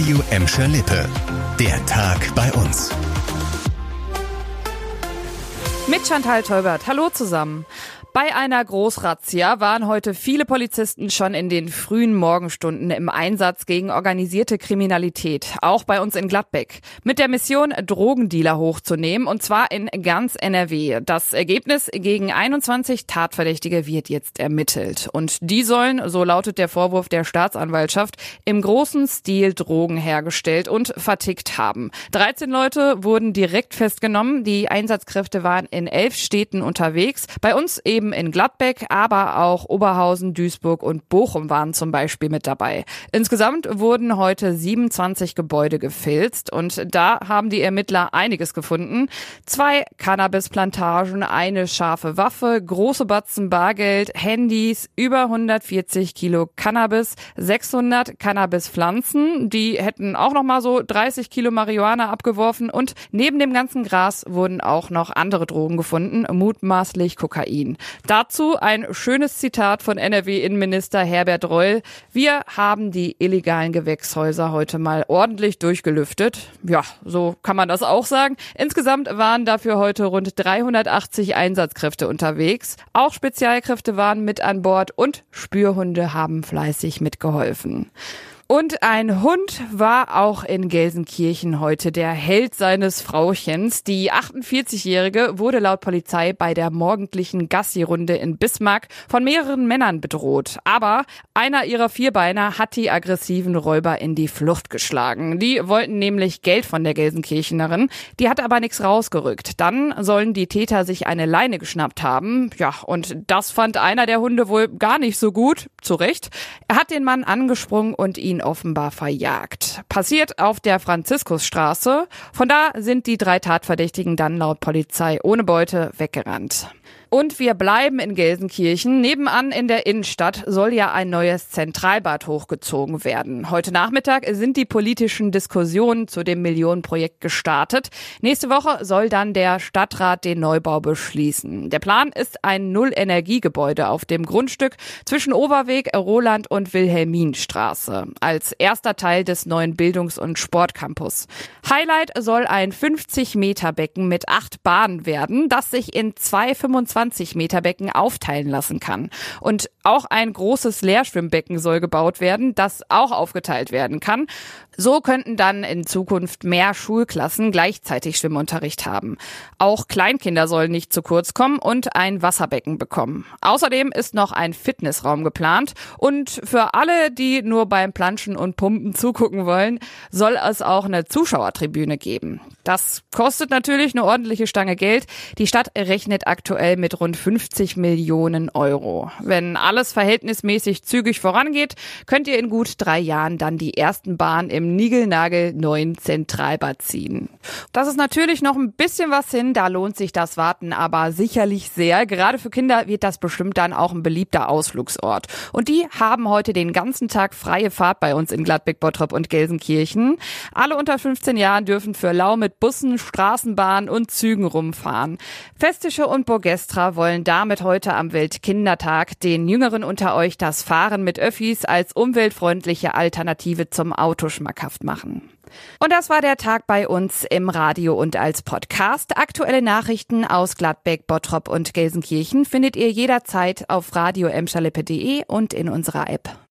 Radio Emscher Lippe. Der Tag bei uns. Mit Chantal Teubert. Hallo zusammen. Bei einer Großrazzia waren heute viele Polizisten schon in den frühen Morgenstunden im Einsatz gegen organisierte Kriminalität, auch bei uns in Gladbeck, mit der Mission, Drogendealer hochzunehmen, und zwar in ganz NRW. Das Ergebnis gegen 21 Tatverdächtige wird jetzt ermittelt. Und die sollen, so lautet der Vorwurf der Staatsanwaltschaft, im großen Stil Drogen hergestellt und vertickt haben. 13 Leute wurden direkt festgenommen. Die Einsatzkräfte waren in elf Städten unterwegs. Bei uns eben eben in Gladbeck, aber auch Oberhausen, Duisburg und Bochum waren zum Beispiel mit dabei. Insgesamt wurden heute 27 Gebäude gefilzt und da haben die Ermittler einiges gefunden. Zwei Cannabisplantagen, eine scharfe Waffe, große Batzen Bargeld, Handys, über 140 Kilo Cannabis, 600 Cannabispflanzen, die hätten auch noch so 30 Kilo Marihuana abgeworfen und neben dem ganzen Gras wurden auch noch andere Drogen gefunden, mutmaßlich Kokain. Dazu ein schönes Zitat von NRW-Innenminister Herbert Reul. Wir haben die illegalen Gewächshäuser heute mal ordentlich durchgelüftet. Ja, so kann man das auch sagen. Insgesamt waren dafür heute rund 380 Einsatzkräfte unterwegs. Auch Spezialkräfte waren mit an Bord und Spürhunde haben fleißig mitgeholfen. Und ein Hund war auch in Gelsenkirchen heute der Held seines Frauchens. Die 48-Jährige wurde laut Polizei bei der morgendlichen Gassi-Runde in Bismarck von mehreren Männern bedroht. Aber einer ihrer Vierbeiner hat die aggressiven Räuber in die Flucht geschlagen. Die wollten nämlich Geld von der Gelsenkirchenerin. Die hat aber nichts rausgerückt. Dann sollen die Täter sich eine Leine geschnappt haben. Ja, und das fand einer der Hunde wohl gar nicht so gut. Zu Recht. Er hat den Mann angesprungen und ihn offenbar verjagt. Passiert auf der Franziskusstraße. Von da sind die drei Tatverdächtigen dann laut Polizei ohne Beute weggerannt. Und wir bleiben in Gelsenkirchen. Nebenan in der Innenstadt soll ja ein neues Zentralbad hochgezogen werden. Heute Nachmittag sind die politischen Diskussionen zu dem Millionenprojekt gestartet. Nächste Woche soll dann der Stadtrat den Neubau beschließen. Der Plan ist ein Null-Energiegebäude auf dem Grundstück zwischen Oberweg, Roland und Wilhelminstraße als erster Teil des neuen Bildungs- und Sportcampus. Highlight soll ein 50 Meter Becken mit acht Bahnen werden, das sich in zwei 25 20 Meter Becken aufteilen lassen kann. Und auch ein großes Leerschwimmbecken soll gebaut werden, das auch aufgeteilt werden kann. So könnten dann in Zukunft mehr Schulklassen gleichzeitig Schwimmunterricht haben. Auch Kleinkinder sollen nicht zu kurz kommen und ein Wasserbecken bekommen. Außerdem ist noch ein Fitnessraum geplant und für alle, die nur beim Planschen und Pumpen zugucken wollen, soll es auch eine Zuschauertribüne geben. Das kostet natürlich eine ordentliche Stange Geld. Die Stadt rechnet aktuell mit rund 50 Millionen Euro. Wenn alles verhältnismäßig zügig vorangeht, könnt ihr in gut drei Jahren dann die ersten Bahnen im Nigelnagel neuen Zentralbad ziehen. Das ist natürlich noch ein bisschen was hin, da lohnt sich das Warten aber sicherlich sehr. Gerade für Kinder wird das bestimmt dann auch ein beliebter Ausflugsort. Und die haben heute den ganzen Tag freie Fahrt bei uns in Gladbeck, Bottrop und Gelsenkirchen. Alle unter 15 Jahren dürfen für lau mit Bussen, Straßenbahnen und Zügen rumfahren. Festische und Borgestra wollen damit heute am Weltkindertag den Jüngeren unter euch das Fahren mit Öffis als umweltfreundliche Alternative zum Auto schmackhaft machen. Und das war der Tag bei uns im Radio und als Podcast. Aktuelle Nachrichten aus Gladbeck, Bottrop und Gelsenkirchen findet ihr jederzeit auf radio und in unserer App.